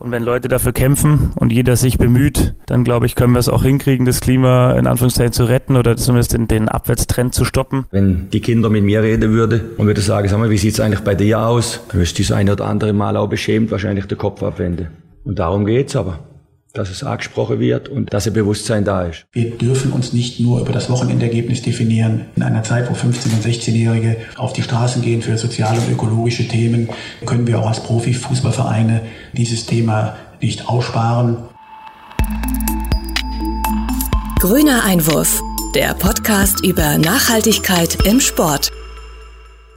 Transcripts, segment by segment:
Und wenn Leute dafür kämpfen und jeder sich bemüht, dann glaube ich, können wir es auch hinkriegen, das Klima in Anführungszeichen zu retten oder zumindest den, den Abwärtstrend zu stoppen. Wenn die Kinder mit mir reden würden und würde sagen, sag mal, wie sieht's eigentlich bei dir aus? Dann müsste ich das eine oder andere Mal auch beschämt wahrscheinlich den Kopf abwenden. Und darum geht's aber dass es angesprochen wird und dass ein Bewusstsein da ist. Wir dürfen uns nicht nur über das Wochenendergebnis definieren. In einer Zeit, wo 15- und 16-Jährige auf die Straßen gehen für soziale und ökologische Themen, können wir auch als Profifußballvereine dieses Thema nicht aussparen. Grüner Einwurf, der Podcast über Nachhaltigkeit im Sport.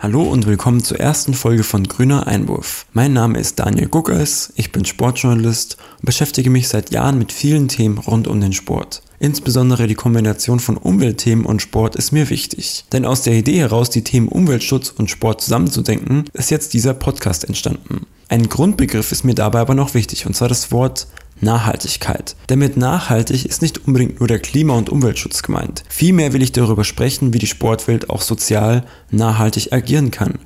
Hallo und willkommen zur ersten Folge von Grüner Einwurf. Mein Name ist Daniel Guckers, ich bin Sportjournalist und beschäftige mich seit Jahren mit vielen Themen rund um den Sport. Insbesondere die Kombination von Umweltthemen und Sport ist mir wichtig. Denn aus der Idee heraus, die Themen Umweltschutz und Sport zusammenzudenken, ist jetzt dieser Podcast entstanden. Ein Grundbegriff ist mir dabei aber noch wichtig, und zwar das Wort Nachhaltigkeit. Denn mit nachhaltig ist nicht unbedingt nur der Klima- und Umweltschutz gemeint. Vielmehr will ich darüber sprechen, wie die Sportwelt auch sozial nachhaltig agieren kann.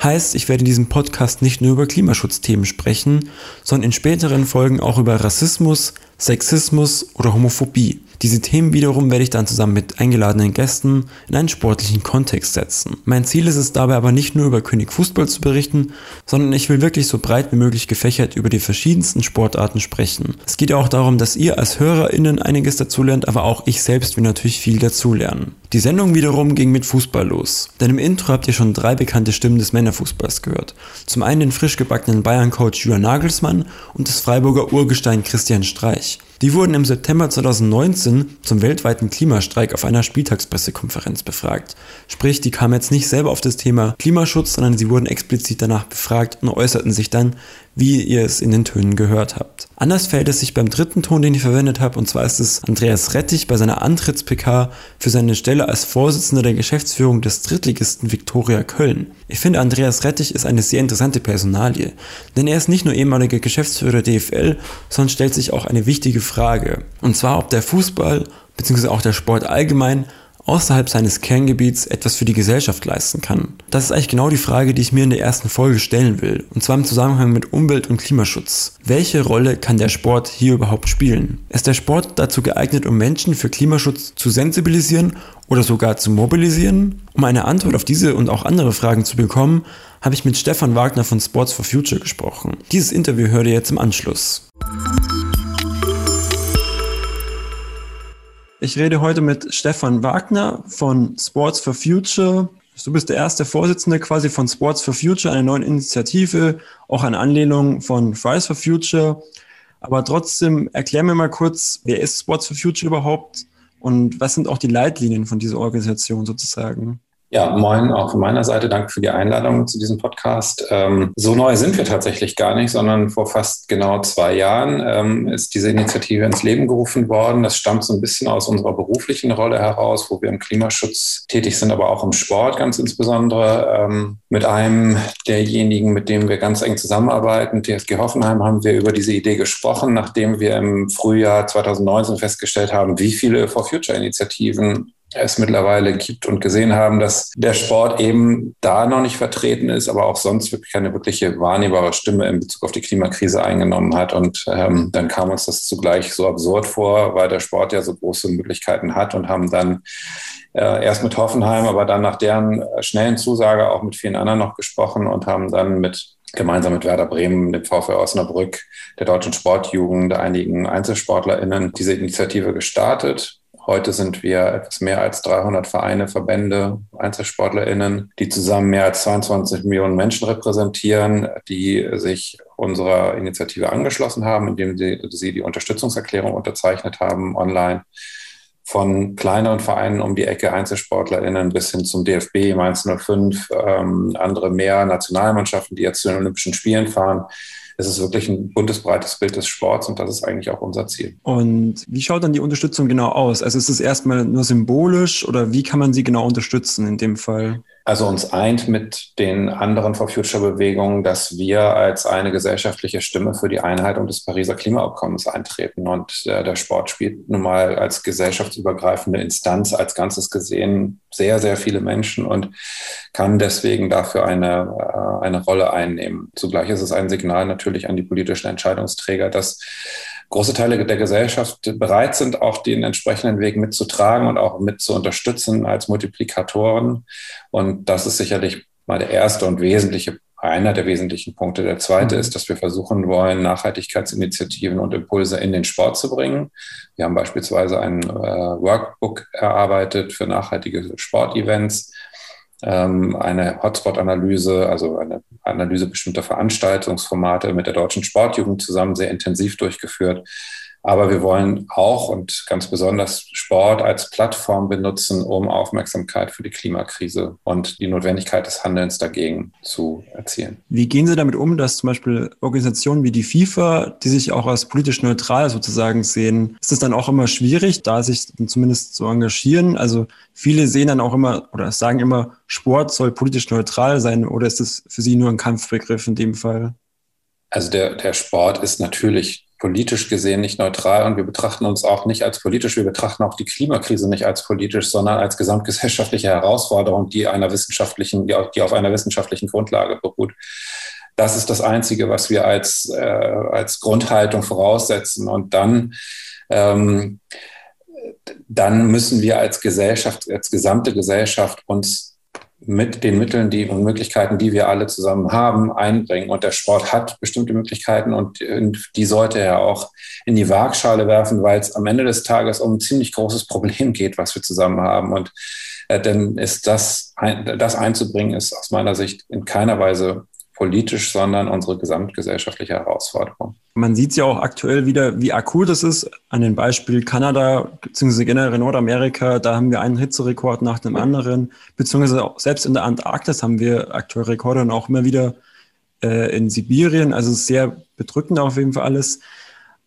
Heißt, ich werde in diesem Podcast nicht nur über Klimaschutzthemen sprechen, sondern in späteren Folgen auch über Rassismus, Sexismus oder Homophobie. Diese Themen wiederum werde ich dann zusammen mit eingeladenen Gästen in einen sportlichen Kontext setzen. Mein Ziel ist es dabei aber nicht nur über König Fußball zu berichten, sondern ich will wirklich so breit wie möglich gefächert über die verschiedensten Sportarten sprechen. Es geht auch darum, dass ihr als HörerInnen einiges dazulernt, aber auch ich selbst will natürlich viel dazulernen. Die Sendung wiederum ging mit Fußball los. Denn im Intro habt ihr schon drei bekannte Stimmen des Männerfußballs gehört. Zum einen den frisch gebackenen Bayern-Coach Julian Nagelsmann und des Freiburger Urgestein Christian Streich. Die wurden im September 2019 zum weltweiten Klimastreik auf einer Spieltagspressekonferenz befragt. Sprich, die kamen jetzt nicht selber auf das Thema Klimaschutz, sondern sie wurden explizit danach befragt und äußerten sich dann, wie ihr es in den Tönen gehört habt. Anders fällt es sich beim dritten Ton, den ich verwendet habe, und zwar ist es Andreas Rettich bei seiner Antritts-PK für seine Stelle als Vorsitzender der Geschäftsführung des Drittligisten Viktoria Köln. Ich finde, Andreas Rettich ist eine sehr interessante Personalie, denn er ist nicht nur ehemaliger Geschäftsführer der DFL, sondern stellt sich auch eine wichtige Frage. Und zwar, ob der Fußball bzw. auch der Sport allgemein außerhalb seines Kerngebiets etwas für die Gesellschaft leisten kann? Das ist eigentlich genau die Frage, die ich mir in der ersten Folge stellen will, und zwar im Zusammenhang mit Umwelt- und Klimaschutz. Welche Rolle kann der Sport hier überhaupt spielen? Ist der Sport dazu geeignet, um Menschen für Klimaschutz zu sensibilisieren oder sogar zu mobilisieren? Um eine Antwort auf diese und auch andere Fragen zu bekommen, habe ich mit Stefan Wagner von Sports for Future gesprochen. Dieses Interview hört ihr jetzt im Anschluss. Ich rede heute mit Stefan Wagner von Sports for Future. Du bist der erste Vorsitzende quasi von Sports for Future, einer neuen Initiative, auch eine Anlehnung von Fridays for Future. Aber trotzdem erklär mir mal kurz, wer ist Sports for Future überhaupt und was sind auch die Leitlinien von dieser Organisation sozusagen? Ja, moin, auch von meiner Seite. Danke für die Einladung zu diesem Podcast. Ähm, so neu sind wir tatsächlich gar nicht, sondern vor fast genau zwei Jahren ähm, ist diese Initiative ins Leben gerufen worden. Das stammt so ein bisschen aus unserer beruflichen Rolle heraus, wo wir im Klimaschutz tätig sind, aber auch im Sport ganz insbesondere. Ähm, mit einem derjenigen, mit dem wir ganz eng zusammenarbeiten, TSG Hoffenheim, haben wir über diese Idee gesprochen, nachdem wir im Frühjahr 2019 festgestellt haben, wie viele For Future Initiativen es mittlerweile gibt und gesehen haben, dass der Sport eben da noch nicht vertreten ist, aber auch sonst wirklich keine wirkliche wahrnehmbare Stimme in Bezug auf die Klimakrise eingenommen hat. Und ähm, dann kam uns das zugleich so absurd vor, weil der Sport ja so große Möglichkeiten hat und haben dann äh, erst mit Hoffenheim, aber dann nach deren schnellen Zusage auch mit vielen anderen noch gesprochen und haben dann mit gemeinsam mit Werder Bremen, dem VfL Osnabrück, der deutschen Sportjugend, einigen EinzelsportlerInnen diese Initiative gestartet Heute sind wir etwas mehr als 300 Vereine, Verbände, EinzelsportlerInnen, die zusammen mehr als 22 Millionen Menschen repräsentieren, die sich unserer Initiative angeschlossen haben, indem sie, sie die Unterstützungserklärung unterzeichnet haben online. Von kleineren Vereinen um die Ecke, EinzelsportlerInnen bis hin zum DFB, Mainz 05, ähm, andere mehr Nationalmannschaften, die jetzt zu den Olympischen Spielen fahren es ist wirklich ein buntes, breites Bild des Sports und das ist eigentlich auch unser Ziel. Und wie schaut dann die Unterstützung genau aus? Also ist es erstmal nur symbolisch oder wie kann man sie genau unterstützen in dem Fall? Also uns eint mit den anderen For Future Bewegungen, dass wir als eine gesellschaftliche Stimme für die Einhaltung des Pariser Klimaabkommens eintreten. Und äh, der Sport spielt nun mal als gesellschaftsübergreifende Instanz als Ganzes gesehen sehr, sehr viele Menschen und kann deswegen dafür eine, äh, eine Rolle einnehmen. Zugleich ist es ein Signal natürlich an die politischen Entscheidungsträger, dass große Teile der Gesellschaft bereit sind, auch den entsprechenden Weg mitzutragen und auch mit zu unterstützen als Multiplikatoren. Und das ist sicherlich mal der erste und wesentliche, einer der wesentlichen Punkte. Der zweite mhm. ist, dass wir versuchen wollen, Nachhaltigkeitsinitiativen und Impulse in den Sport zu bringen. Wir haben beispielsweise ein äh, Workbook erarbeitet für nachhaltige Sportevents ähm, eine Hotspot-Analyse, also eine Analyse bestimmter Veranstaltungsformate mit der Deutschen Sportjugend zusammen sehr intensiv durchgeführt. Aber wir wollen auch und ganz besonders Sport als Plattform benutzen, um Aufmerksamkeit für die Klimakrise und die Notwendigkeit des Handelns dagegen zu erzielen. Wie gehen Sie damit um, dass zum Beispiel Organisationen wie die FIFA, die sich auch als politisch neutral sozusagen sehen, ist es dann auch immer schwierig, da sich zumindest zu engagieren? Also viele sehen dann auch immer oder sagen immer, Sport soll politisch neutral sein oder ist es für Sie nur ein Kampfbegriff in dem Fall? Also der, der Sport ist natürlich politisch gesehen nicht neutral und wir betrachten uns auch nicht als politisch, wir betrachten auch die Klimakrise nicht als politisch, sondern als gesamtgesellschaftliche Herausforderung, die einer wissenschaftlichen, die auf, einer wissenschaftlichen Grundlage beruht. Das ist das Einzige, was wir als, äh, als Grundhaltung voraussetzen. Und dann, ähm, dann müssen wir als Gesellschaft, als gesamte Gesellschaft uns mit den Mitteln die, und Möglichkeiten, die wir alle zusammen haben, einbringen. Und der Sport hat bestimmte Möglichkeiten und die sollte er auch in die Waagschale werfen, weil es am Ende des Tages um ein ziemlich großes Problem geht, was wir zusammen haben. Und äh, denn ist das, ein, das einzubringen, ist aus meiner Sicht in keiner Weise politisch, sondern unsere gesamtgesellschaftliche Herausforderung. Man sieht ja auch aktuell wieder, wie akut es ist. An dem Beispiel Kanada bzw. generell Nordamerika, da haben wir einen Hitzerekord nach dem anderen, beziehungsweise auch selbst in der Antarktis haben wir aktuell Rekorde und auch immer wieder äh, in Sibirien. Also sehr bedrückend auf jeden Fall alles.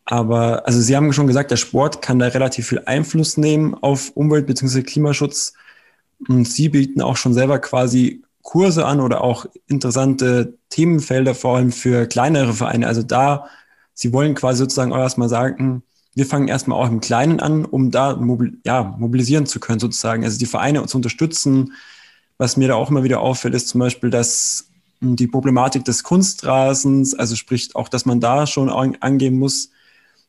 Aber also Sie haben schon gesagt, der Sport kann da relativ viel Einfluss nehmen auf Umwelt- bzw. Klimaschutz. Und Sie bieten auch schon selber quasi Kurse an oder auch interessante Themenfelder, vor allem für kleinere Vereine. Also da, Sie wollen quasi sozusagen auch erstmal sagen, wir fangen erstmal auch im Kleinen an, um da mobil ja, mobilisieren zu können, sozusagen. Also die Vereine zu unterstützen. Was mir da auch immer wieder auffällt, ist zum Beispiel, dass die Problematik des Kunstrasens, also sprich auch, dass man da schon angehen muss,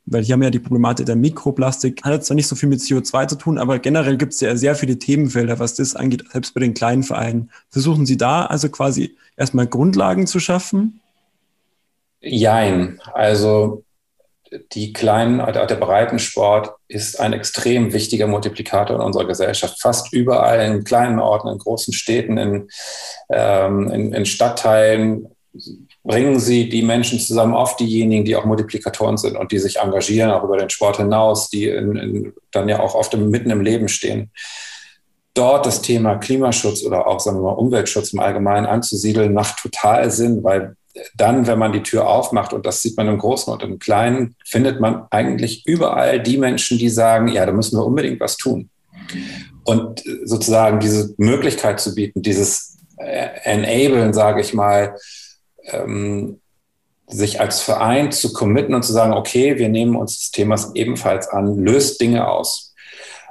weil hier haben wir ja die Problematik der Mikroplastik, hat zwar nicht so viel mit CO2 zu tun, aber generell gibt es ja sehr viele Themenfelder, was das angeht, selbst bei den kleinen Vereinen. Versuchen Sie da also quasi erstmal Grundlagen zu schaffen? Jein. Also die kleinen, der Breitensport ist ein extrem wichtiger Multiplikator in unserer Gesellschaft. Fast überall in kleinen Orten, in großen Städten, in, ähm, in, in Stadtteilen bringen sie die Menschen zusammen, oft diejenigen, die auch Multiplikatoren sind und die sich engagieren, auch über den Sport hinaus, die in, in, dann ja auch oft im, mitten im Leben stehen. Dort das Thema Klimaschutz oder auch sagen wir mal, Umweltschutz im Allgemeinen anzusiedeln, macht total Sinn, weil dann, wenn man die Tür aufmacht, und das sieht man im Großen und im Kleinen, findet man eigentlich überall die Menschen, die sagen, ja, da müssen wir unbedingt was tun. Und sozusagen diese Möglichkeit zu bieten, dieses äh, Enablen, sage ich mal, ähm, sich als Verein zu committen und zu sagen, okay, wir nehmen uns des Themas ebenfalls an, löst Dinge aus.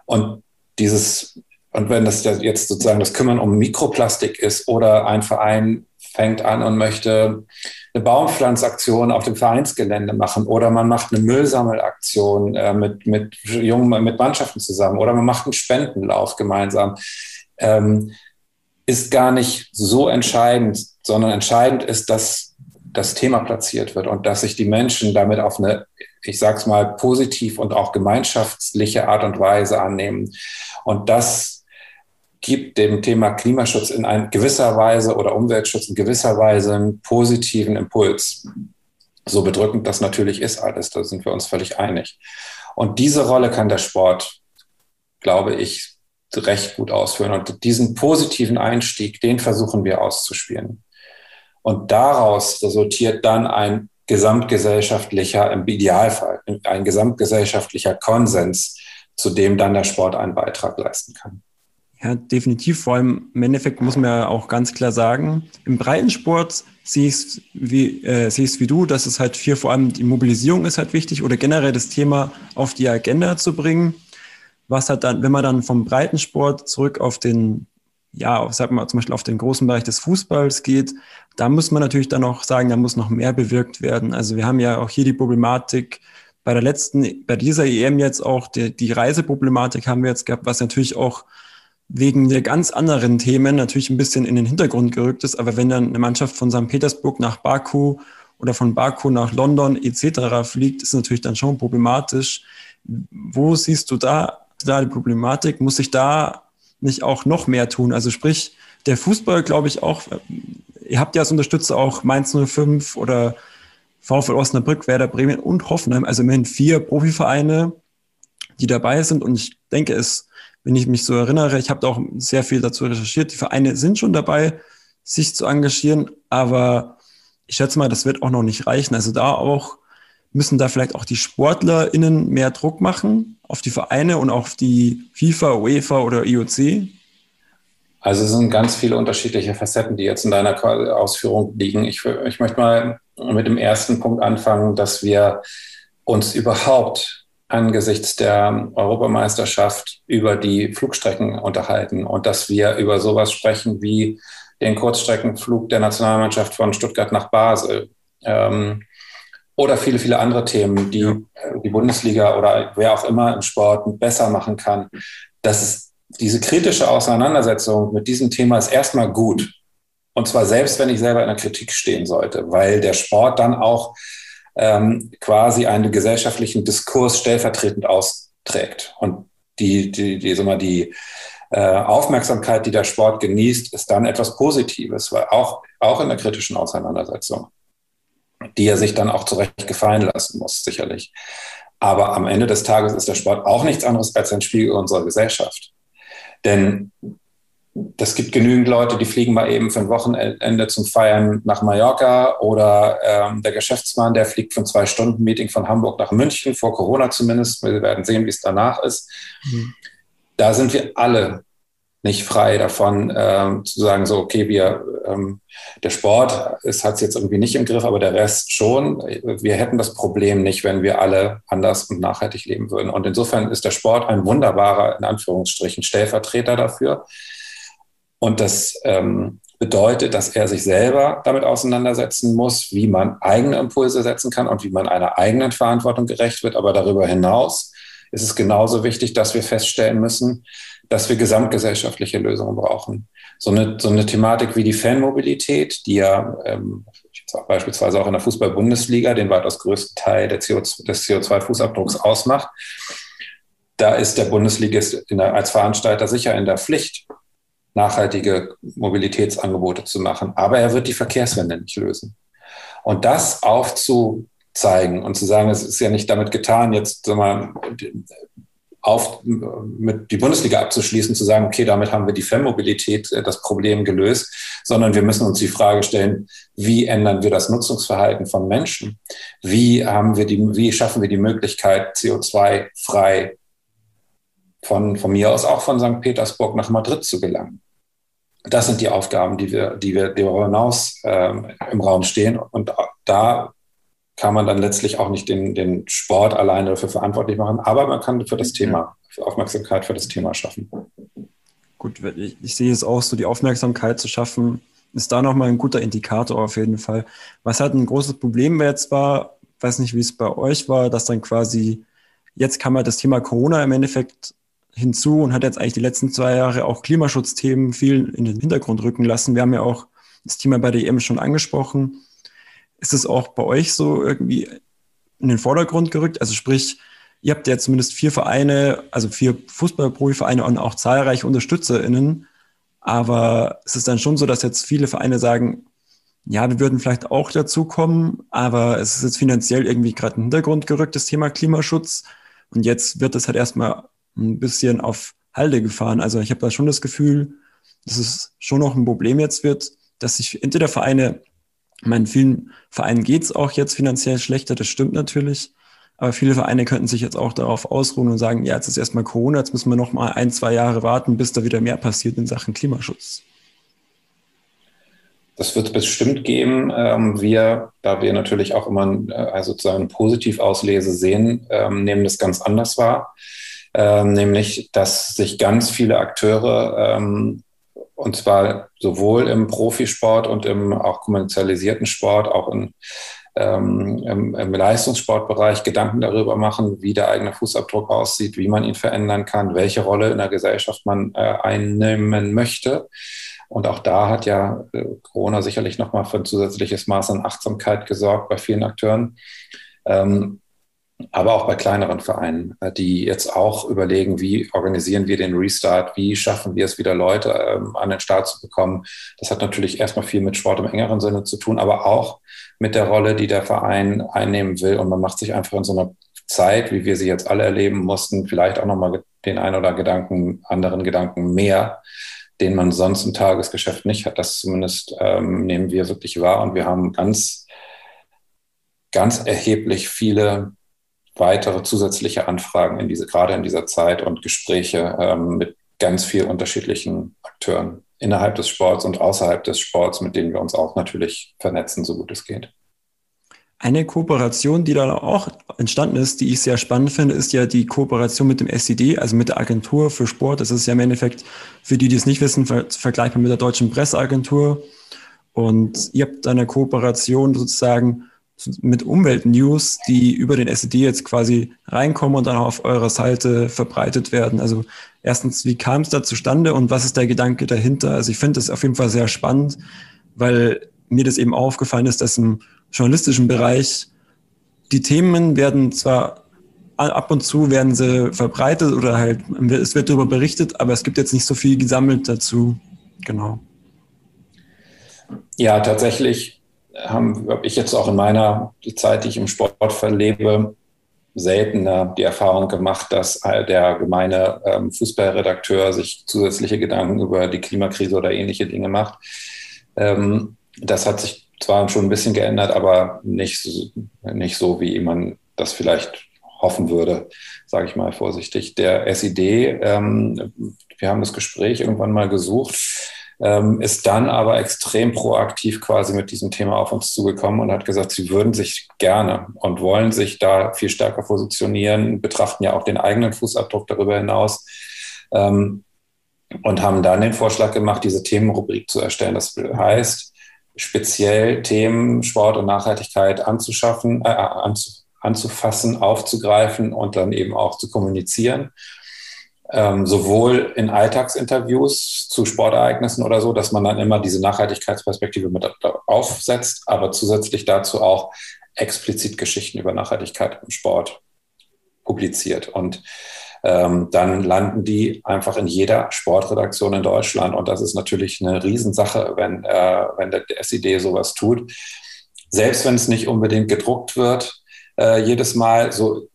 Und dieses, und wenn das jetzt sozusagen das Kümmern um Mikroplastik ist oder ein Verein fängt an und möchte eine Baumpflanzaktion auf dem Vereinsgelände machen oder man macht eine Müllsammelaktion äh, mit, mit jungen, mit Mannschaften zusammen oder man macht einen Spendenlauf gemeinsam, ähm, ist gar nicht so entscheidend, sondern entscheidend ist, dass das Thema platziert wird und dass sich die Menschen damit auf eine, ich sag's mal, positiv und auch gemeinschaftliche Art und Weise annehmen. Und das gibt dem Thema Klimaschutz in ein gewisser Weise oder Umweltschutz in gewisser Weise einen positiven Impuls. So bedrückend das natürlich ist alles, da sind wir uns völlig einig. Und diese Rolle kann der Sport, glaube ich, recht gut ausführen. Und diesen positiven Einstieg, den versuchen wir auszuspielen. Und daraus resultiert dann ein gesamtgesellschaftlicher, im Idealfall, ein gesamtgesellschaftlicher Konsens, zu dem dann der Sport einen Beitrag leisten kann. Ja, definitiv. Vor allem im Endeffekt muss man ja auch ganz klar sagen, im Breitensport sehe ich wie, äh, wie du, dass es halt hier vor allem die Mobilisierung ist halt wichtig oder generell das Thema auf die Agenda zu bringen. Was halt dann, wenn man dann vom Breitensport zurück auf den, ja, sag mal zum Beispiel auf den großen Bereich des Fußballs geht, da muss man natürlich dann auch sagen, da muss noch mehr bewirkt werden. Also wir haben ja auch hier die Problematik, bei der letzten, bei dieser EM jetzt auch die, die Reiseproblematik haben wir jetzt gehabt, was natürlich auch wegen der ganz anderen Themen natürlich ein bisschen in den Hintergrund gerückt ist. Aber wenn dann eine Mannschaft von St. Petersburg nach Baku oder von Baku nach London etc. fliegt, ist natürlich dann schon problematisch. Wo siehst du da, da die Problematik? Muss sich da nicht auch noch mehr tun? Also sprich, der Fußball, glaube ich, auch, ihr habt ja als Unterstützer auch Mainz 05 oder VfL Osnabrück, Werder Bremen und Hoffenheim, also immerhin vier Profivereine, die dabei sind. Und ich denke, es wenn ich mich so erinnere, ich habe auch sehr viel dazu recherchiert. Die Vereine sind schon dabei, sich zu engagieren, aber ich schätze mal, das wird auch noch nicht reichen. Also da auch müssen da vielleicht auch die SportlerInnen mehr Druck machen auf die Vereine und auf die FIFA, UEFA oder IOC? Also es sind ganz viele unterschiedliche Facetten, die jetzt in deiner Ausführung liegen. Ich, ich möchte mal mit dem ersten Punkt anfangen, dass wir uns überhaupt angesichts der Europameisterschaft über die Flugstrecken unterhalten und dass wir über sowas sprechen wie den Kurzstreckenflug der Nationalmannschaft von Stuttgart nach Basel ähm, oder viele, viele andere Themen, die ja. die Bundesliga oder wer auch immer im Sport besser machen kann. Das ist diese kritische Auseinandersetzung mit diesem Thema ist erstmal gut. Und zwar selbst, wenn ich selber in der Kritik stehen sollte, weil der Sport dann auch ähm, quasi einen gesellschaftlichen Diskurs stellvertretend austrägt. Und die, die, die, sag mal, die äh, Aufmerksamkeit, die der Sport genießt, ist dann etwas Positives, weil auch, auch in der kritischen Auseinandersetzung, die er sich dann auch zurecht gefallen lassen muss, sicherlich. Aber am Ende des Tages ist der Sport auch nichts anderes als ein Spiegel unserer Gesellschaft. Denn das gibt genügend Leute, die fliegen mal eben für ein Wochenende zum Feiern nach Mallorca oder ähm, der Geschäftsmann, der fliegt für ein Zwei-Stunden-Meeting von Hamburg nach München, vor Corona zumindest. Wir werden sehen, wie es danach ist. Mhm. Da sind wir alle nicht frei davon, ähm, zu sagen, so, okay, wir, ähm, der Sport hat es jetzt irgendwie nicht im Griff, aber der Rest schon. Wir hätten das Problem nicht, wenn wir alle anders und nachhaltig leben würden. Und insofern ist der Sport ein wunderbarer, in Anführungsstrichen, Stellvertreter dafür und das ähm, bedeutet, dass er sich selber damit auseinandersetzen muss, wie man eigene Impulse setzen kann und wie man einer eigenen Verantwortung gerecht wird. Aber darüber hinaus ist es genauso wichtig, dass wir feststellen müssen, dass wir gesamtgesellschaftliche Lösungen brauchen. So eine, so eine Thematik wie die Fanmobilität, die ja ähm, beispielsweise auch in der Fußball-Bundesliga den weitaus größten Teil CO, des CO2-Fußabdrucks ausmacht, da ist der Bundesligist der, als Veranstalter sicher in der Pflicht, nachhaltige Mobilitätsangebote zu machen. Aber er wird die Verkehrswende nicht lösen. Und das aufzuzeigen und zu sagen, es ist ja nicht damit getan, jetzt wir, auf, mit die Bundesliga abzuschließen, zu sagen, okay, damit haben wir die Fernmobilität äh, das Problem gelöst, sondern wir müssen uns die Frage stellen, wie ändern wir das Nutzungsverhalten von Menschen? Wie haben wir die, wie schaffen wir die Möglichkeit, CO2 frei von, von mir aus auch von St. Petersburg nach Madrid zu gelangen? Das sind die Aufgaben, die wir, die wir darüber hinaus ähm, im Raum stehen. Und da kann man dann letztlich auch nicht den, den Sport alleine dafür verantwortlich machen, aber man kann für das Thema, für Aufmerksamkeit für das Thema schaffen. Gut, ich, ich sehe es auch so, die Aufmerksamkeit zu schaffen, ist da nochmal ein guter Indikator auf jeden Fall. Was halt ein großes Problem jetzt war, weiß nicht, wie es bei euch war, dass dann quasi, jetzt kann man das Thema Corona im Endeffekt hinzu und hat jetzt eigentlich die letzten zwei Jahre auch Klimaschutzthemen viel in den Hintergrund rücken lassen. Wir haben ja auch das Thema bei der EM schon angesprochen. Ist es auch bei euch so irgendwie in den Vordergrund gerückt? Also sprich, ihr habt ja zumindest vier Vereine, also vier Fußballprofivereine und auch zahlreiche UnterstützerInnen. Aber es ist dann schon so, dass jetzt viele Vereine sagen, ja, wir würden vielleicht auch dazukommen, aber es ist jetzt finanziell irgendwie gerade in den Hintergrund gerückt, das Thema Klimaschutz. Und jetzt wird es halt erstmal ein bisschen auf Halde gefahren. Also ich habe da schon das Gefühl, dass es schon noch ein Problem jetzt wird, dass sich entweder Vereine, ich meine, vielen Vereinen geht es auch jetzt finanziell schlechter, das stimmt natürlich, Aber viele Vereine könnten sich jetzt auch darauf ausruhen und sagen, ja, jetzt ist erstmal Corona, jetzt müssen wir noch mal ein, zwei Jahre warten, bis da wieder mehr passiert in Sachen Klimaschutz. Das wird es bestimmt geben. Ähm, wir, da wir natürlich auch immer äh, also sozusagen eine Positivauslese sehen, ähm, nehmen das ganz anders wahr. Ähm, nämlich, dass sich ganz viele Akteure, und zwar sowohl im Profisport und im auch kommerzialisierten Sport, auch in, ähm, im, im Leistungssportbereich Gedanken darüber machen, wie der eigene Fußabdruck aussieht, wie man ihn verändern kann, welche Rolle in der Gesellschaft man äh, einnehmen möchte. Und auch da hat ja äh, Corona sicherlich nochmal für ein zusätzliches Maß an Achtsamkeit gesorgt bei vielen Akteuren. Ähm, aber auch bei kleineren Vereinen, äh, die jetzt auch überlegen, wie organisieren wir den Restart, wie schaffen wir es wieder Leute ähm, an den Start zu bekommen. Das hat natürlich erstmal viel mit Sport im engeren Sinne zu tun, aber auch mit der Rolle, die der Verein einnehmen will. Und man macht sich einfach in so einer Zeit, wie wir sie jetzt alle erleben mussten, vielleicht auch nochmal den ein oder Gedanken, anderen Gedanken mehr den man sonst im Tagesgeschäft nicht hat. Das zumindest ähm, nehmen wir wirklich wahr und wir haben ganz, ganz erheblich viele weitere zusätzliche Anfragen in diese, gerade in dieser Zeit und Gespräche ähm, mit ganz vielen unterschiedlichen Akteuren innerhalb des Sports und außerhalb des Sports, mit denen wir uns auch natürlich vernetzen, so gut es geht. Eine Kooperation, die da auch entstanden ist, die ich sehr spannend finde, ist ja die Kooperation mit dem SED, also mit der Agentur für Sport. Das ist ja im Endeffekt, für die, die es nicht wissen, vergleichbar mit der Deutschen Presseagentur. Und ihr habt eine Kooperation sozusagen mit Umweltnews, die über den SED jetzt quasi reinkommen und dann auf eurer Seite verbreitet werden. Also erstens, wie kam es da zustande und was ist der Gedanke dahinter? Also ich finde das auf jeden Fall sehr spannend, weil mir das eben aufgefallen ist, dass im journalistischen Bereich, die Themen werden zwar ab und zu werden sie verbreitet oder halt, es wird darüber berichtet, aber es gibt jetzt nicht so viel gesammelt dazu. Genau. Ja, tatsächlich habe hab ich jetzt auch in meiner Zeit, die ich im Sport verlebe, seltener die Erfahrung gemacht, dass der gemeine ähm, Fußballredakteur sich zusätzliche Gedanken über die Klimakrise oder ähnliche Dinge macht. Ähm, das hat sich zwar schon ein bisschen geändert, aber nicht, so, nicht so, wie man das vielleicht hoffen würde, sage ich mal vorsichtig. Der SID, ähm, wir haben das Gespräch irgendwann mal gesucht, ähm, ist dann aber extrem proaktiv quasi mit diesem Thema auf uns zugekommen und hat gesagt, sie würden sich gerne und wollen sich da viel stärker positionieren, betrachten ja auch den eigenen Fußabdruck darüber hinaus. Ähm, und haben dann den Vorschlag gemacht, diese Themenrubrik zu erstellen. Das heißt, speziell Themen Sport und Nachhaltigkeit anzuschaffen, äh, anzu, anzufassen, aufzugreifen und dann eben auch zu kommunizieren. Ähm, sowohl in Alltagsinterviews zu Sportereignissen oder so, dass man dann immer diese Nachhaltigkeitsperspektive mit aufsetzt, aber zusätzlich dazu auch explizit Geschichten über Nachhaltigkeit im Sport publiziert. Und ähm, dann landen die einfach in jeder Sportredaktion in Deutschland. Und das ist natürlich eine Riesensache, wenn, äh, wenn der SID sowas tut. Selbst wenn es nicht unbedingt gedruckt wird, äh, jedes Mal so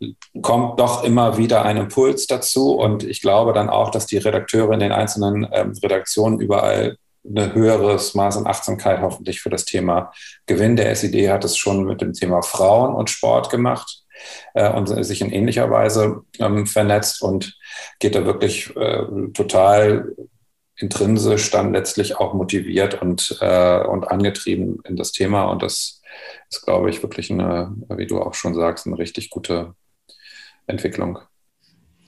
kommt doch immer wieder ein Impuls dazu. Und ich glaube dann auch, dass die Redakteure in den einzelnen ähm, Redaktionen überall ein höheres Maß an Achtsamkeit hoffentlich für das Thema gewinnen. Der SID hat es schon mit dem Thema Frauen und Sport gemacht äh, und sich in ähnlicher Weise ähm, vernetzt und geht da wirklich äh, total intrinsisch dann letztlich auch motiviert und, äh, und angetrieben in das Thema. Und das ist, glaube ich, wirklich eine, wie du auch schon sagst, eine richtig gute Entwicklung.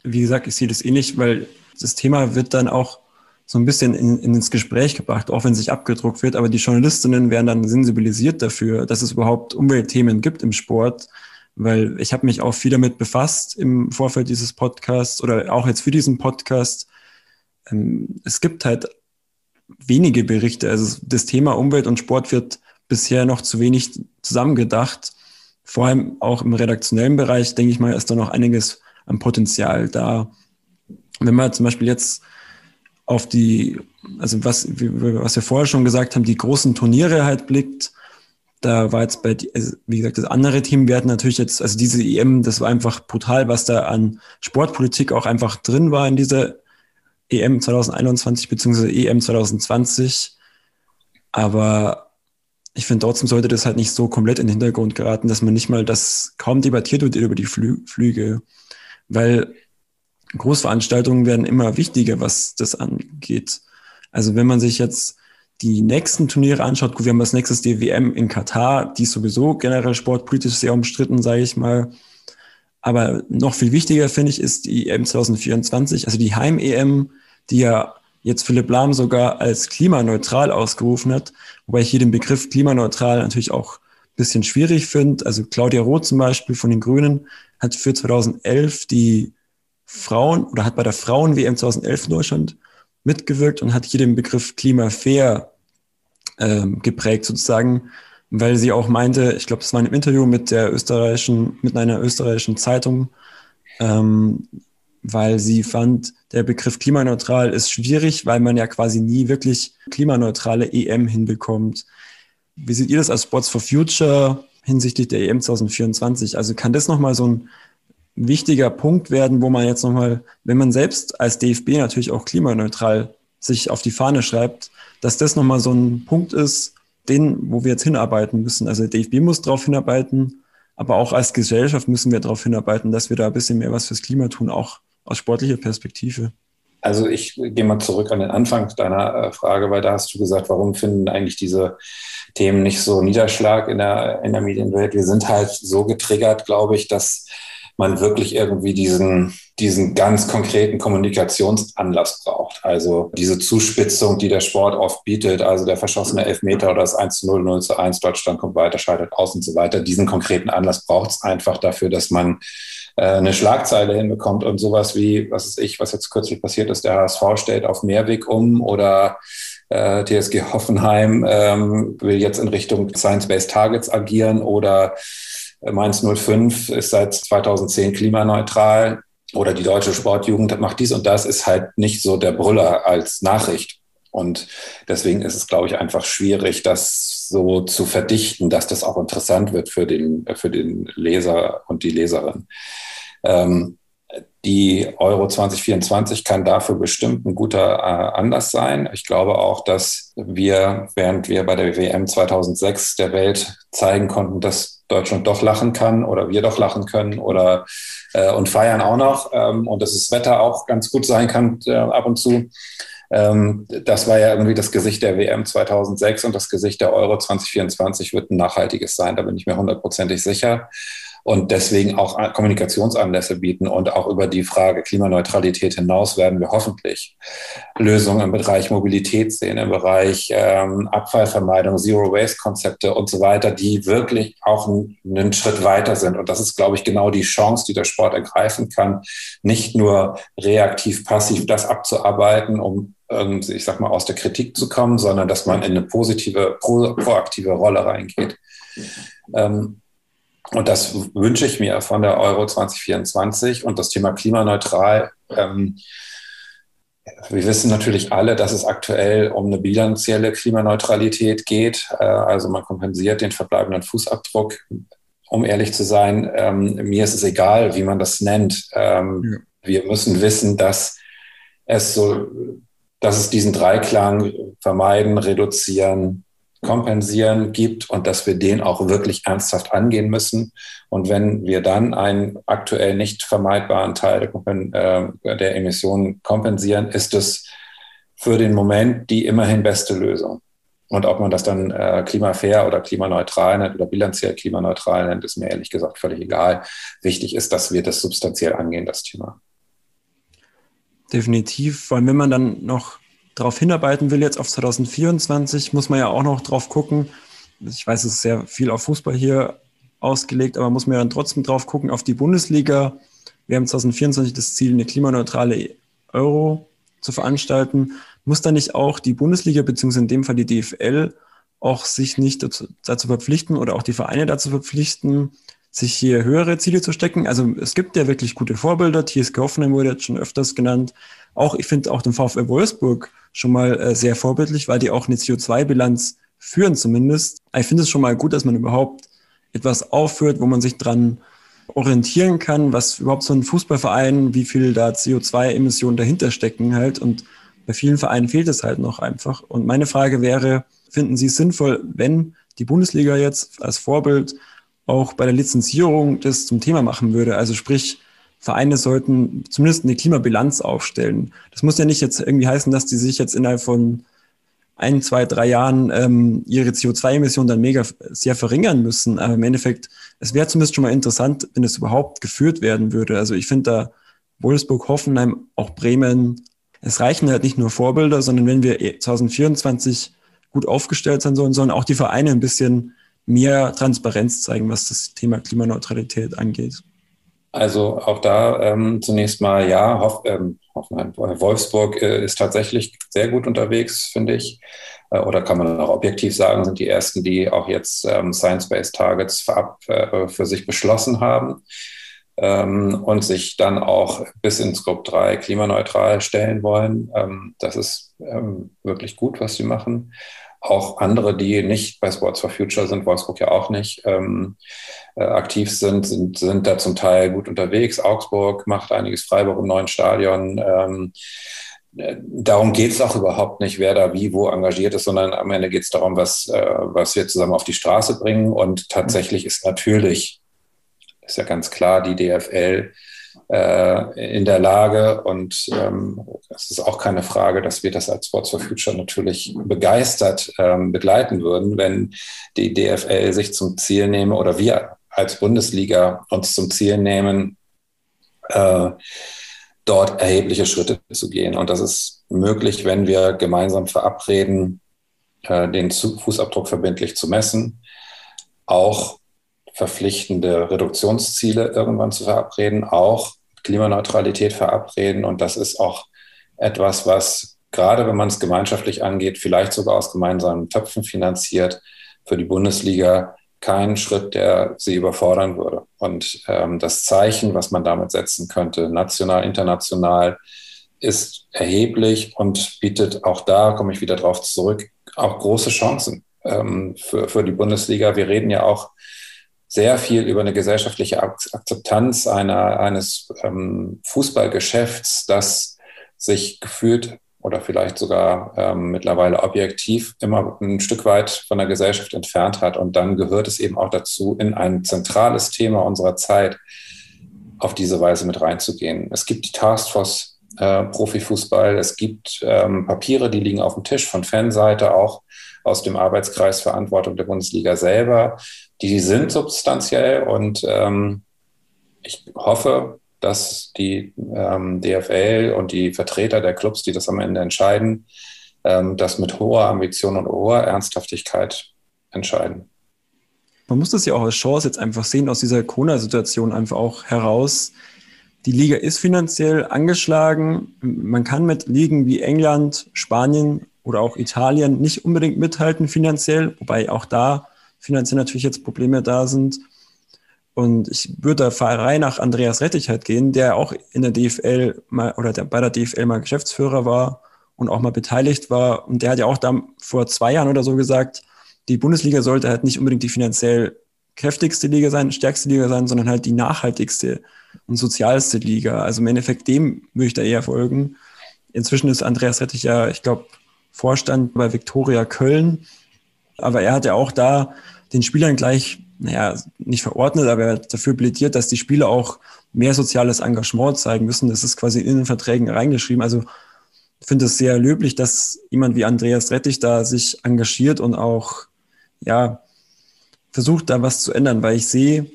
Wie gesagt, ich sehe das ähnlich, weil das Thema wird dann auch so ein bisschen in, in, ins Gespräch gebracht, auch wenn es sich abgedruckt wird. Aber die Journalistinnen werden dann sensibilisiert dafür, dass es überhaupt Umweltthemen gibt im Sport weil ich habe mich auch viel damit befasst im Vorfeld dieses Podcasts oder auch jetzt für diesen Podcast. Ähm, es gibt halt wenige Berichte. Also das Thema Umwelt und Sport wird bisher noch zu wenig zusammengedacht. Vor allem auch im redaktionellen Bereich, denke ich mal, ist da noch einiges an Potenzial da. Wenn man zum Beispiel jetzt auf die, also was, was wir vorher schon gesagt haben, die großen Turniere halt blickt, da war jetzt bei, also wie gesagt, das andere Team, hatten natürlich jetzt, also diese EM, das war einfach brutal, was da an Sportpolitik auch einfach drin war in dieser EM 2021 beziehungsweise EM 2020. Aber ich finde trotzdem sollte das halt nicht so komplett in den Hintergrund geraten, dass man nicht mal das kaum debattiert wird über die Flü Flüge, weil Großveranstaltungen werden immer wichtiger, was das angeht. Also wenn man sich jetzt die nächsten Turniere anschaut, gut, wir haben das nächstes DWM in Katar, die ist sowieso generell sportpolitisch sehr umstritten, sage ich mal. Aber noch viel wichtiger finde ich ist die EM 2024, also die Heim-EM, die ja jetzt Philipp Lahm sogar als klimaneutral ausgerufen hat, wobei ich hier den Begriff klimaneutral natürlich auch ein bisschen schwierig finde. Also Claudia Roth zum Beispiel von den Grünen hat für 2011 die Frauen oder hat bei der Frauen-WM 2011 in Deutschland mitgewirkt und hat hier den Begriff klimafair ähm, geprägt sozusagen, weil sie auch meinte, ich glaube, es war ein Interview mit der österreichischen, mit einer österreichischen Zeitung, ähm, weil sie fand, der Begriff klimaneutral ist schwierig, weil man ja quasi nie wirklich klimaneutrale EM hinbekommt. Wie seht ihr das als Sports for Future hinsichtlich der EM 2024? Also kann das nochmal so ein wichtiger Punkt werden, wo man jetzt nochmal, wenn man selbst als DFB natürlich auch klimaneutral sich auf die Fahne schreibt, dass das nochmal so ein Punkt ist, den, wo wir jetzt hinarbeiten müssen. Also der DFB muss darauf hinarbeiten, aber auch als Gesellschaft müssen wir darauf hinarbeiten, dass wir da ein bisschen mehr was fürs Klima tun, auch aus sportlicher Perspektive? Also ich gehe mal zurück an den Anfang deiner äh, Frage, weil da hast du gesagt, warum finden eigentlich diese Themen nicht so Niederschlag in der, in der Medienwelt? Wir sind halt so getriggert, glaube ich, dass man wirklich irgendwie diesen, diesen ganz konkreten Kommunikationsanlass braucht. Also diese Zuspitzung, die der Sport oft bietet, also der verschossene Elfmeter oder das 1 zu 0, 0 zu 1, Deutschland kommt weiter, schaltet aus und so weiter. Diesen konkreten Anlass braucht es einfach dafür, dass man äh, eine Schlagzeile hinbekommt und sowas wie, was ist ich, was jetzt kürzlich passiert ist, der HSV stellt auf Mehrweg um oder äh, TSG Hoffenheim ähm, will jetzt in Richtung Science-Based Targets agieren oder äh, Mainz 05 ist seit 2010 klimaneutral oder die deutsche Sportjugend macht dies und das, ist halt nicht so der Brüller als Nachricht. Und deswegen ist es, glaube ich, einfach schwierig, das so zu verdichten, dass das auch interessant wird für den, für den Leser und die Leserin. Ähm, die Euro 2024 kann dafür bestimmt ein guter äh, Anlass sein. Ich glaube auch, dass wir, während wir bei der WM 2006 der Welt zeigen konnten, dass Deutschland doch lachen kann oder wir doch lachen können oder äh, und feiern auch noch ähm, und dass das Wetter auch ganz gut sein kann äh, ab und zu, ähm, das war ja irgendwie das Gesicht der WM 2006 und das Gesicht der Euro 2024 wird ein nachhaltiges sein, da bin ich mir hundertprozentig sicher und deswegen auch Kommunikationsanlässe bieten. Und auch über die Frage Klimaneutralität hinaus werden wir hoffentlich Lösungen im Bereich Mobilität sehen, im Bereich ähm, Abfallvermeidung, Zero-Waste-Konzepte und so weiter, die wirklich auch einen Schritt weiter sind. Und das ist, glaube ich, genau die Chance, die der Sport ergreifen kann, nicht nur reaktiv, passiv das abzuarbeiten, um ich sag mal, aus der Kritik zu kommen, sondern dass man in eine positive, pro, proaktive Rolle reingeht. Ähm, und das wünsche ich mir von der Euro 2024 und das Thema klimaneutral. Ähm, wir wissen natürlich alle, dass es aktuell um eine bilanzielle Klimaneutralität geht. Äh, also man kompensiert den verbleibenden Fußabdruck. Um ehrlich zu sein, ähm, mir ist es egal, wie man das nennt. Ähm, ja. Wir müssen wissen, dass es so dass es diesen Dreiklang vermeiden, reduzieren, kompensieren gibt und dass wir den auch wirklich ernsthaft angehen müssen. Und wenn wir dann einen aktuell nicht vermeidbaren Teil der, äh, der Emissionen kompensieren, ist es für den Moment die immerhin beste Lösung. Und ob man das dann äh, klimafair oder klimaneutral nennt oder bilanziell klimaneutral nennt, ist mir ehrlich gesagt völlig egal. Wichtig ist, dass wir das substanziell angehen, das Thema. Definitiv, vor allem wenn man dann noch darauf hinarbeiten will, jetzt auf 2024, muss man ja auch noch drauf gucken. Ich weiß, es ist sehr viel auf Fußball hier ausgelegt, aber muss man ja dann trotzdem drauf gucken auf die Bundesliga. Wir haben 2024 das Ziel, eine klimaneutrale Euro zu veranstalten. Muss da nicht auch die Bundesliga, beziehungsweise in dem Fall die DFL, auch sich nicht dazu, dazu verpflichten oder auch die Vereine dazu verpflichten, sich hier höhere Ziele zu stecken. Also es gibt ja wirklich gute Vorbilder. TSG Hoffenheim wurde jetzt schon öfters genannt. Auch, ich finde auch den VfL Wolfsburg schon mal äh, sehr vorbildlich, weil die auch eine CO2-Bilanz führen zumindest. Ich finde es schon mal gut, dass man überhaupt etwas aufführt, wo man sich dran orientieren kann, was überhaupt so ein Fußballverein, wie viel da CO2-Emissionen dahinter stecken halt. Und bei vielen Vereinen fehlt es halt noch einfach. Und meine Frage wäre, finden Sie es sinnvoll, wenn die Bundesliga jetzt als Vorbild auch bei der Lizenzierung das zum Thema machen würde. Also sprich, Vereine sollten zumindest eine Klimabilanz aufstellen. Das muss ja nicht jetzt irgendwie heißen, dass die sich jetzt innerhalb von ein, zwei, drei Jahren ähm, ihre CO2-Emissionen dann mega sehr verringern müssen. Aber im Endeffekt, es wäre zumindest schon mal interessant, wenn es überhaupt geführt werden würde. Also ich finde da Wolfsburg, Hoffenheim, auch Bremen, es reichen halt nicht nur Vorbilder, sondern wenn wir 2024 gut aufgestellt sein sollen, sollen auch die Vereine ein bisschen mehr Transparenz zeigen, was das Thema Klimaneutralität angeht. Also auch da ähm, zunächst mal ja, Hoff, ähm, Hoffenheim, Wolfsburg äh, ist tatsächlich sehr gut unterwegs, finde ich. Äh, oder kann man auch objektiv sagen, sind die ersten, die auch jetzt ähm, Science-Based Targets für, äh, für sich beschlossen haben ähm, und sich dann auch bis in Scope 3 klimaneutral stellen wollen. Ähm, das ist ähm, wirklich gut, was sie machen auch andere, die nicht bei Sports for Future sind, Wolfsburg ja auch nicht, ähm, äh, aktiv sind, sind, sind da zum Teil gut unterwegs. Augsburg macht einiges, Freiburg im neuen Stadion. Ähm, äh, darum geht es auch überhaupt nicht, wer da wie wo engagiert ist, sondern am Ende geht es darum, was, äh, was wir zusammen auf die Straße bringen. Und tatsächlich ist natürlich, ist ja ganz klar, die DFL in der Lage. Und ähm, es ist auch keine Frage, dass wir das als Sports for Future natürlich begeistert ähm, begleiten würden, wenn die DFL sich zum Ziel nehme oder wir als Bundesliga uns zum Ziel nehmen, äh, dort erhebliche Schritte zu gehen. Und das ist möglich, wenn wir gemeinsam verabreden, äh, den Fußabdruck verbindlich zu messen, auch verpflichtende Reduktionsziele irgendwann zu verabreden, auch Klimaneutralität verabreden. Und das ist auch etwas, was gerade wenn man es gemeinschaftlich angeht, vielleicht sogar aus gemeinsamen Töpfen finanziert, für die Bundesliga kein Schritt, der sie überfordern würde. Und ähm, das Zeichen, was man damit setzen könnte, national, international, ist erheblich und bietet auch da, komme ich wieder drauf zurück, auch große Chancen ähm, für, für die Bundesliga. Wir reden ja auch sehr viel über eine gesellschaftliche Akzeptanz einer, eines ähm, Fußballgeschäfts, das sich gefühlt oder vielleicht sogar ähm, mittlerweile objektiv immer ein Stück weit von der Gesellschaft entfernt hat. Und dann gehört es eben auch dazu, in ein zentrales Thema unserer Zeit auf diese Weise mit reinzugehen. Es gibt die Taskforce äh, Profifußball, es gibt ähm, Papiere, die liegen auf dem Tisch von Fanseite, auch aus dem Arbeitskreis Verantwortung der Bundesliga selber, die sind substanziell und ähm, ich hoffe, dass die ähm, DFL und die Vertreter der Clubs, die das am Ende entscheiden, ähm, das mit hoher Ambition und hoher Ernsthaftigkeit entscheiden. Man muss das ja auch als Chance jetzt einfach sehen, aus dieser Corona-Situation einfach auch heraus. Die Liga ist finanziell angeschlagen. Man kann mit Ligen wie England, Spanien oder auch Italien nicht unbedingt mithalten finanziell, wobei auch da finanziell natürlich jetzt Probleme da sind. Und ich würde der Fahrerei nach Andreas Rettich halt gehen, der auch in der DFL mal oder der bei der DFL mal Geschäftsführer war und auch mal beteiligt war. Und der hat ja auch da vor zwei Jahren oder so gesagt, die Bundesliga sollte halt nicht unbedingt die finanziell kräftigste Liga sein, stärkste Liga sein, sondern halt die nachhaltigste und sozialste Liga. Also im Endeffekt dem würde ich da eher folgen. Inzwischen ist Andreas Rettich ja, ich glaube, Vorstand bei Viktoria Köln. Aber er hat ja auch da den Spielern gleich, naja, nicht verordnet, aber er hat dafür plädiert, dass die Spieler auch mehr soziales Engagement zeigen müssen. Das ist quasi in den Verträgen reingeschrieben. Also ich finde es sehr löblich, dass jemand wie Andreas Rettich da sich engagiert und auch, ja, versucht da was zu ändern, weil ich sehe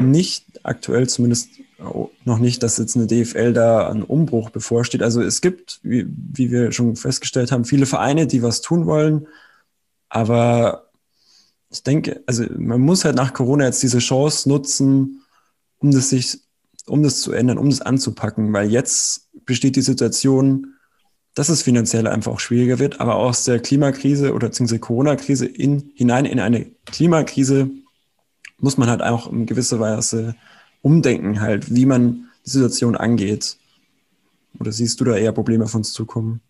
nicht aktuell zumindest noch nicht, dass jetzt eine DFL da ein Umbruch bevorsteht. Also es gibt, wie, wie wir schon festgestellt haben, viele Vereine, die was tun wollen. Aber ich denke, also man muss halt nach Corona jetzt diese Chance nutzen, um das sich, um das zu ändern, um das anzupacken, weil jetzt besteht die Situation, dass es finanziell einfach auch schwieriger wird, aber aus der Klimakrise oder beziehungsweise Corona-Krise in, hinein in eine Klimakrise muss man halt auch in gewisser Weise umdenken, halt, wie man die Situation angeht. Oder siehst du da eher Probleme auf uns zukommen?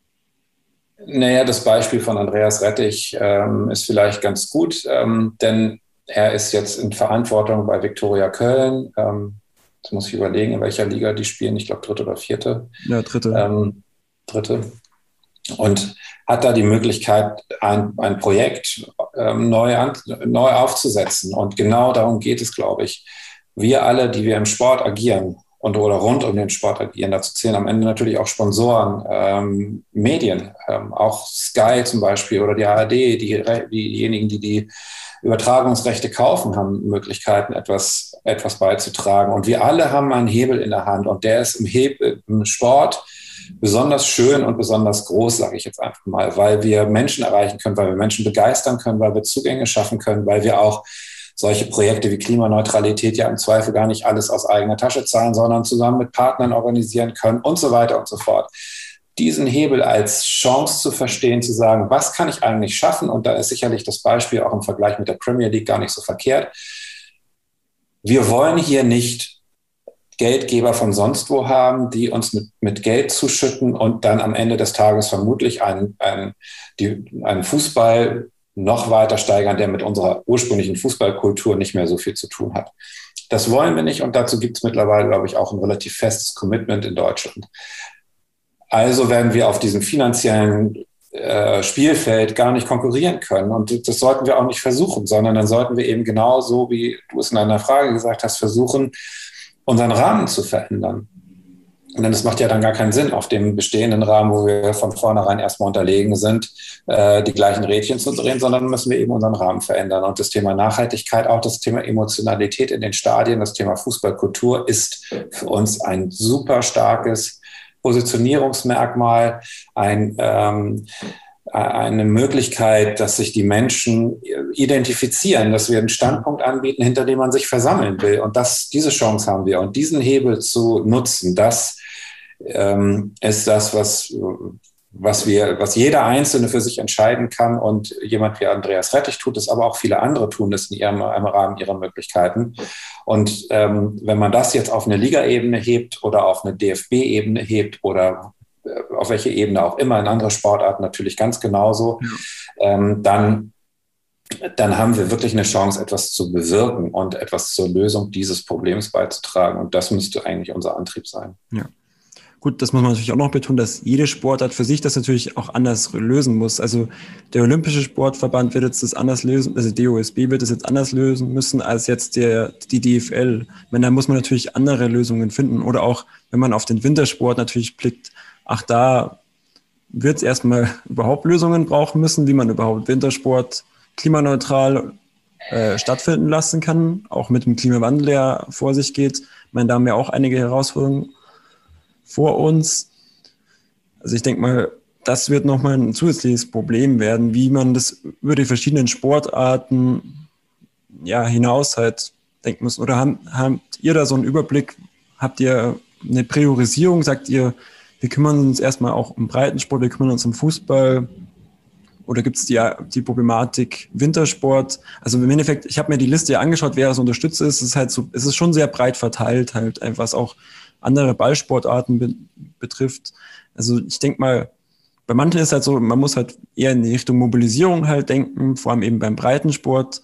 Naja, das Beispiel von Andreas Rettich ähm, ist vielleicht ganz gut, ähm, denn er ist jetzt in Verantwortung bei Viktoria Köln. Ähm, jetzt muss ich überlegen, in welcher Liga die spielen. Ich glaube, dritte oder vierte. Ja, dritte. Ähm, dritte. und hat da die Möglichkeit, ein, ein Projekt ähm, neu, an, neu aufzusetzen. Und genau darum geht es, glaube ich. Wir alle, die wir im Sport agieren und oder rund um den Sport agieren, dazu zählen am Ende natürlich auch Sponsoren, ähm, Medien, ähm, auch Sky zum Beispiel oder die ARD, die, diejenigen, die die Übertragungsrechte kaufen, haben Möglichkeiten, etwas, etwas beizutragen. Und wir alle haben einen Hebel in der Hand und der ist im, Hebel, im Sport besonders schön und besonders groß, sage ich jetzt einfach mal, weil wir Menschen erreichen können, weil wir Menschen begeistern können, weil wir Zugänge schaffen können, weil wir auch solche Projekte wie Klimaneutralität ja im Zweifel gar nicht alles aus eigener Tasche zahlen, sondern zusammen mit Partnern organisieren können und so weiter und so fort. Diesen Hebel als Chance zu verstehen, zu sagen, was kann ich eigentlich schaffen? Und da ist sicherlich das Beispiel auch im Vergleich mit der Premier League gar nicht so verkehrt. Wir wollen hier nicht Geldgeber von sonst wo haben, die uns mit, mit Geld zuschütten und dann am Ende des Tages vermutlich einen, einen, die, einen Fußball noch weiter steigern, der mit unserer ursprünglichen Fußballkultur nicht mehr so viel zu tun hat. Das wollen wir nicht und dazu gibt es mittlerweile, glaube ich, auch ein relativ festes Commitment in Deutschland. Also werden wir auf diesem finanziellen äh, Spielfeld gar nicht konkurrieren können. Und das sollten wir auch nicht versuchen, sondern dann sollten wir eben genauso, wie du es in deiner Frage gesagt hast, versuchen, unseren Rahmen zu verändern. Denn es macht ja dann gar keinen Sinn, auf dem bestehenden Rahmen, wo wir von vornherein erstmal unterlegen sind, äh, die gleichen Rädchen zu drehen, sondern müssen wir eben unseren Rahmen verändern. Und das Thema Nachhaltigkeit, auch das Thema Emotionalität in den Stadien, das Thema Fußballkultur ist für uns ein super starkes Positionierungsmerkmal, ein ähm, eine Möglichkeit, dass sich die Menschen identifizieren, dass wir einen Standpunkt anbieten, hinter dem man sich versammeln will. Und das, diese Chance haben wir. Und diesen Hebel zu nutzen, das ähm, ist das, was, was wir, was jeder Einzelne für sich entscheiden kann. Und jemand wie Andreas Rettich tut es, aber auch viele andere tun es in ihrem, im Rahmen ihrer Möglichkeiten. Und ähm, wenn man das jetzt auf eine Liga-Ebene hebt oder auf eine DFB-Ebene hebt oder auf welche Ebene auch immer, in andere Sportarten natürlich ganz genauso, ja. ähm, dann, dann haben wir wirklich eine Chance, etwas zu bewirken und etwas zur Lösung dieses Problems beizutragen. Und das müsste eigentlich unser Antrieb sein. Ja. Gut, das muss man natürlich auch noch betonen, dass jede Sportart für sich das natürlich auch anders lösen muss. Also der Olympische Sportverband wird jetzt das anders lösen, also DOSB wird es jetzt anders lösen müssen als jetzt der, die DFL. Meine, da muss man natürlich andere Lösungen finden. Oder auch, wenn man auf den Wintersport natürlich blickt, ach, da wird es erstmal überhaupt Lösungen brauchen müssen, wie man überhaupt Wintersport klimaneutral äh, stattfinden lassen kann, auch mit dem Klimawandel, der vor sich geht. Ich meine, da haben wir auch einige Herausforderungen vor uns. Also ich denke mal, das wird nochmal ein zusätzliches Problem werden, wie man das über die verschiedenen Sportarten ja, hinaus halt denken muss. Oder haben, habt ihr da so einen Überblick? Habt ihr eine Priorisierung? Sagt ihr, wir kümmern uns erstmal auch um Breitensport, wir kümmern uns um Fußball. Oder gibt es die, die Problematik Wintersport? Also im Endeffekt, ich habe mir die Liste ja angeschaut, wer das unterstützt ist. Es ist halt so, es ist schon sehr breit verteilt, halt was auch andere Ballsportarten be betrifft. Also ich denke mal, bei manchen ist halt so, man muss halt eher in die Richtung Mobilisierung halt denken, vor allem eben beim Breitensport.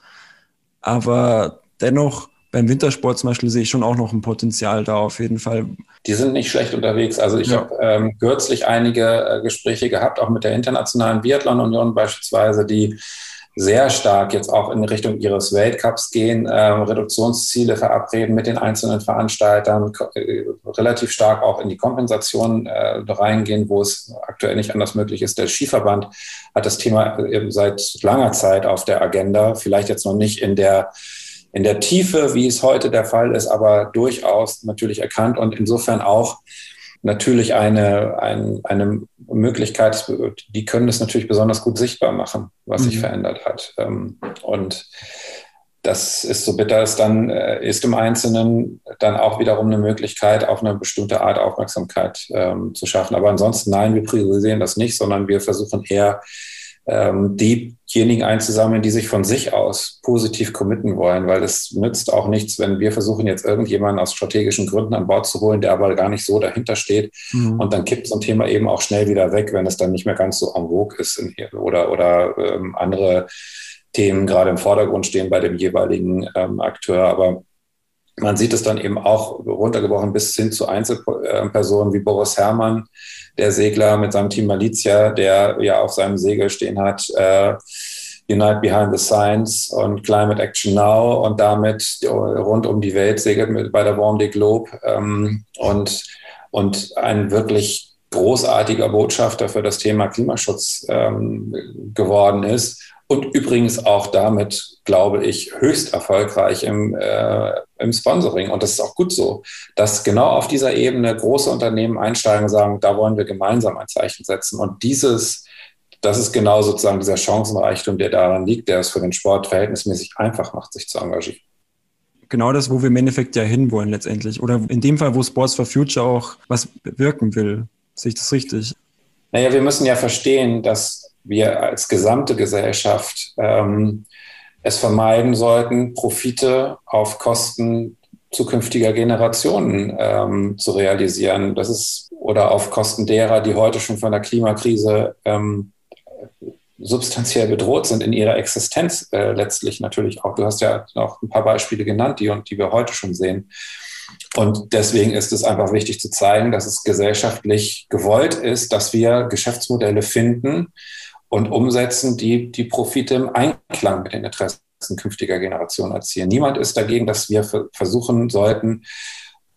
Aber dennoch beim Wintersport zum Beispiel sehe ich schon auch noch ein Potenzial da auf jeden Fall. Die sind nicht schlecht unterwegs. Also ich ja. habe ähm, kürzlich einige äh, Gespräche gehabt, auch mit der Internationalen Biathlon-Union beispielsweise, die sehr stark jetzt auch in Richtung ihres Weltcups gehen, äh, Reduktionsziele verabreden mit den einzelnen Veranstaltern, äh, relativ stark auch in die Kompensation äh, reingehen, wo es aktuell nicht anders möglich ist. Der Skiverband hat das Thema eben seit langer Zeit auf der Agenda, vielleicht jetzt noch nicht in der in der Tiefe, wie es heute der Fall ist, aber durchaus natürlich erkannt und insofern auch natürlich eine, eine, eine Möglichkeit, die können das natürlich besonders gut sichtbar machen, was mhm. sich verändert hat. Ähm, und das ist so bitter es dann äh, ist im Einzelnen dann auch wiederum eine Möglichkeit, auf eine bestimmte Art Aufmerksamkeit ähm, zu schaffen. Aber ansonsten nein, wir priorisieren das nicht, sondern wir versuchen eher ähm, diejenigen einzusammeln, die sich von sich aus positiv committen wollen, weil es nützt auch nichts, wenn wir versuchen, jetzt irgendjemanden aus strategischen Gründen an Bord zu holen, der aber gar nicht so dahinter steht. Mhm. Und dann kippt so ein Thema eben auch schnell wieder weg, wenn es dann nicht mehr ganz so en vogue ist oder, oder ähm, andere Themen gerade im Vordergrund stehen bei dem jeweiligen ähm, Akteur. Aber man sieht es dann eben auch runtergebrochen bis hin zu Einzelpersonen wie Boris Herrmann, der Segler mit seinem Team Malizia, der ja auf seinem Segel stehen hat, äh, Unite Behind the Science und Climate Action Now und damit rund um die Welt segelt mit, bei der Vendée Globe ähm, und, und ein wirklich großartiger Botschafter für das Thema Klimaschutz ähm, geworden ist und übrigens auch damit, glaube ich, höchst erfolgreich im, äh, im Sponsoring. Und das ist auch gut so, dass genau auf dieser Ebene große Unternehmen einsteigen und sagen, da wollen wir gemeinsam ein Zeichen setzen. Und dieses das ist genau sozusagen dieser Chancenreichtum, der daran liegt, der es für den Sport verhältnismäßig einfach macht, sich zu engagieren. Genau das, wo wir im Endeffekt ja hinwollen letztendlich. Oder in dem Fall, wo Sports for Future auch was bewirken will. Sehe ich das richtig? Naja, wir müssen ja verstehen, dass wir als gesamte Gesellschaft ähm, es vermeiden sollten, Profite auf Kosten zukünftiger Generationen ähm, zu realisieren. Das ist oder auf Kosten derer, die heute schon von der Klimakrise ähm, substanziell bedroht sind in ihrer Existenz äh, letztlich natürlich auch. Du hast ja noch ein paar Beispiele genannt, die, die wir heute schon sehen. Und deswegen ist es einfach wichtig zu zeigen, dass es gesellschaftlich gewollt ist, dass wir Geschäftsmodelle finden und umsetzen, die die Profite im Einklang mit den Interessen künftiger Generationen erzielen. Niemand ist dagegen, dass wir versuchen sollten,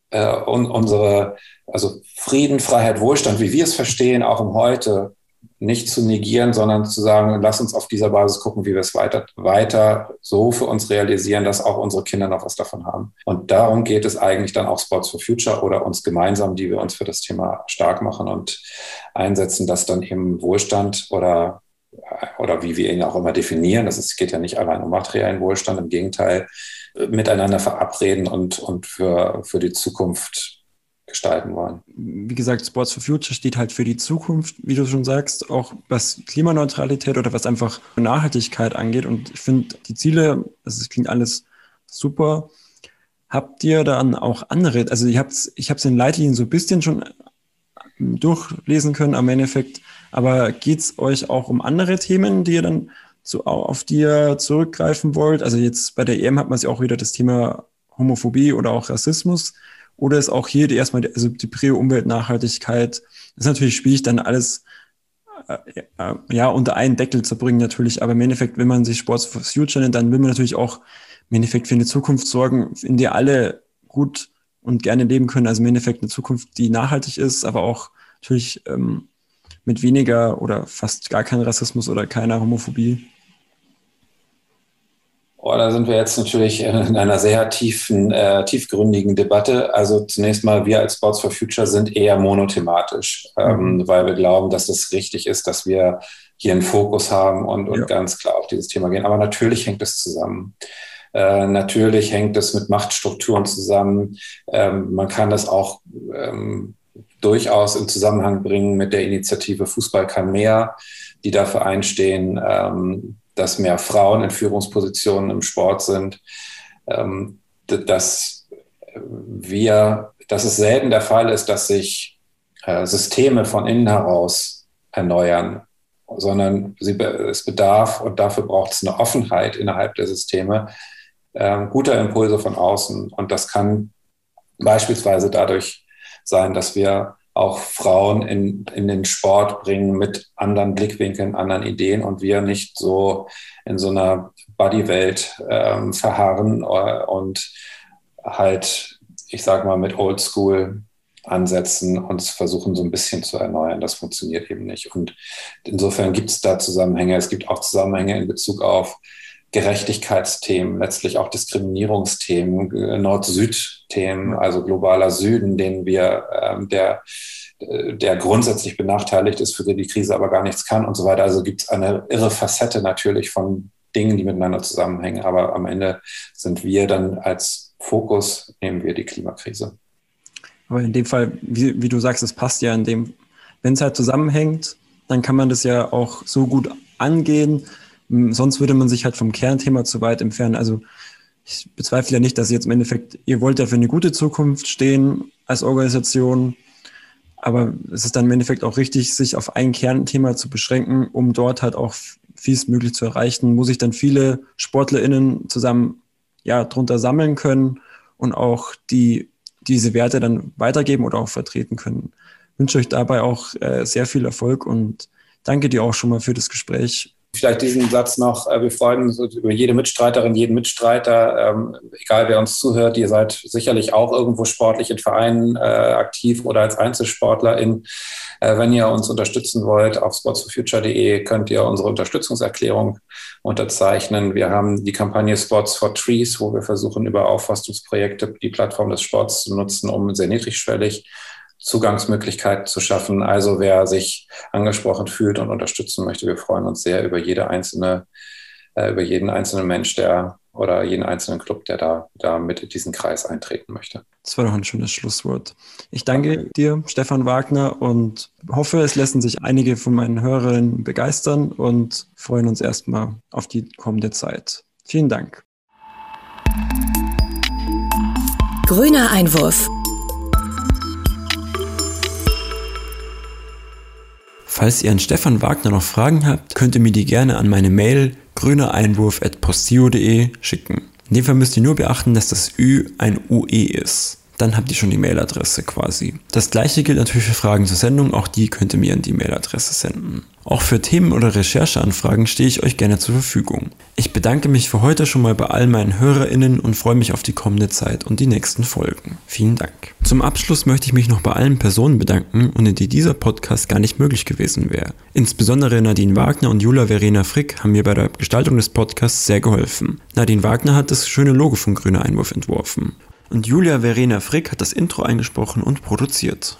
äh, unsere also Frieden, Freiheit, Wohlstand, wie wir es verstehen, auch im Heute nicht zu negieren, sondern zu sagen, lass uns auf dieser Basis gucken, wie wir es weiter, weiter so für uns realisieren, dass auch unsere Kinder noch was davon haben. Und darum geht es eigentlich dann auch Sports for Future oder uns gemeinsam, die wir uns für das Thema stark machen und einsetzen, dass dann eben Wohlstand oder oder wie wir ihn auch immer definieren, es geht ja nicht allein um materiellen Wohlstand, im Gegenteil, miteinander verabreden und, und für, für die Zukunft gestalten wollen. Wie gesagt, Sports for Future steht halt für die Zukunft, wie du schon sagst, auch was Klimaneutralität oder was einfach Nachhaltigkeit angeht. Und ich finde die Ziele, also es klingt alles super. Habt ihr dann auch andere, also ich habe es ich in Leitlinien so ein bisschen schon durchlesen können am Endeffekt, aber geht es euch auch um andere Themen, die ihr dann so auf die ihr zurückgreifen wollt? Also jetzt bei der EM hat man sich auch wieder das Thema Homophobie oder auch Rassismus oder ist auch hier die erstmal, also die Prio-Umwelt-Nachhaltigkeit, das ist natürlich schwierig, dann alles äh, äh, ja, unter einen Deckel zu bringen natürlich, aber im Endeffekt, wenn man sich Sports for Future nennt, dann will man natürlich auch im Endeffekt für eine Zukunft sorgen, in der alle gut und gerne leben können. Also im Endeffekt eine Zukunft, die nachhaltig ist, aber auch natürlich ähm, mit weniger oder fast gar kein Rassismus oder keiner Homophobie. Oh, da sind wir jetzt natürlich in einer sehr tiefen, äh, tiefgründigen Debatte. Also zunächst mal, wir als Sports for Future sind eher monothematisch, ähm, mhm. weil wir glauben, dass es richtig ist, dass wir hier einen Fokus haben und, und ja. ganz klar auf dieses Thema gehen. Aber natürlich hängt es zusammen. Äh, natürlich hängt es mit Machtstrukturen zusammen. Ähm, man kann das auch ähm, durchaus in Zusammenhang bringen mit der Initiative Fußball kann mehr, die dafür einstehen, ähm, dass mehr Frauen in Führungspositionen im Sport sind, ähm, dass wir, dass es selten der Fall ist, dass sich äh, Systeme von innen heraus erneuern, sondern sie, es bedarf und dafür braucht es eine Offenheit innerhalb der Systeme, äh, guter Impulse von außen. Und das kann beispielsweise dadurch sein, dass wir auch Frauen in, in den Sport bringen mit anderen Blickwinkeln, anderen Ideen und wir nicht so in so einer Bodywelt ähm, verharren äh, und halt, ich sag mal, mit Oldschool ansetzen und versuchen so ein bisschen zu erneuern. Das funktioniert eben nicht. Und insofern gibt es da Zusammenhänge. Es gibt auch Zusammenhänge in Bezug auf Gerechtigkeitsthemen, letztlich auch Diskriminierungsthemen, Nord-Süd-Themen, also globaler Süden, den wir, ähm, der, der grundsätzlich benachteiligt ist, für den die Krise aber gar nichts kann und so weiter. Also gibt es eine irre Facette natürlich von Dingen, die miteinander zusammenhängen. Aber am Ende sind wir dann als Fokus, nehmen wir die Klimakrise. Aber in dem Fall, wie, wie du sagst, es passt ja in dem, wenn es halt zusammenhängt, dann kann man das ja auch so gut angehen, Sonst würde man sich halt vom Kernthema zu weit entfernen. Also ich bezweifle ja nicht, dass ihr jetzt im Endeffekt, ihr wollt ja für eine gute Zukunft stehen als Organisation, aber es ist dann im Endeffekt auch richtig, sich auf ein Kernthema zu beschränken, um dort halt auch vieles möglich zu erreichen, wo sich dann viele SportlerInnen zusammen ja drunter sammeln können und auch die diese Werte dann weitergeben oder auch vertreten können. Ich wünsche euch dabei auch äh, sehr viel Erfolg und danke dir auch schon mal für das Gespräch. Vielleicht diesen Satz noch. Äh, wir freuen uns über jede Mitstreiterin, jeden Mitstreiter, ähm, egal wer uns zuhört. Ihr seid sicherlich auch irgendwo sportlich in Vereinen äh, aktiv oder als Einzelsportlerin. Äh, wenn ihr uns unterstützen wollt, auf sportsforfuture.de könnt ihr unsere Unterstützungserklärung unterzeichnen. Wir haben die Kampagne Sports for Trees, wo wir versuchen, über Aufforstungsprojekte die Plattform des Sports zu nutzen, um sehr niedrigschwellig Zugangsmöglichkeiten zu schaffen. Also wer sich angesprochen fühlt und unterstützen möchte, wir freuen uns sehr über jede einzelne, äh, über jeden einzelnen Mensch, der oder jeden einzelnen Club, der da, da mit in diesen Kreis eintreten möchte. Das war doch ein schönes Schlusswort. Ich danke dir, Stefan Wagner, und hoffe, es lassen sich einige von meinen Hörerinnen begeistern und freuen uns erstmal auf die kommende Zeit. Vielen Dank. Grüner Einwurf Falls ihr an Stefan Wagner noch Fragen habt, könnt ihr mir die gerne an meine Mail grünereinwurf.postio.de schicken. In dem Fall müsst ihr nur beachten, dass das Ü ein UE ist dann habt ihr schon die Mailadresse quasi. Das gleiche gilt natürlich für Fragen zur Sendung, auch die könnt ihr mir an die Mailadresse senden. Auch für Themen oder Rechercheanfragen stehe ich euch gerne zur Verfügung. Ich bedanke mich für heute schon mal bei all meinen HörerInnen und freue mich auf die kommende Zeit und die nächsten Folgen. Vielen Dank. Zum Abschluss möchte ich mich noch bei allen Personen bedanken, ohne die dieser Podcast gar nicht möglich gewesen wäre. Insbesondere Nadine Wagner und Jula Verena Frick haben mir bei der Gestaltung des Podcasts sehr geholfen. Nadine Wagner hat das schöne Logo von Grüner Einwurf entworfen und Julia Verena Frick hat das Intro eingesprochen und produziert.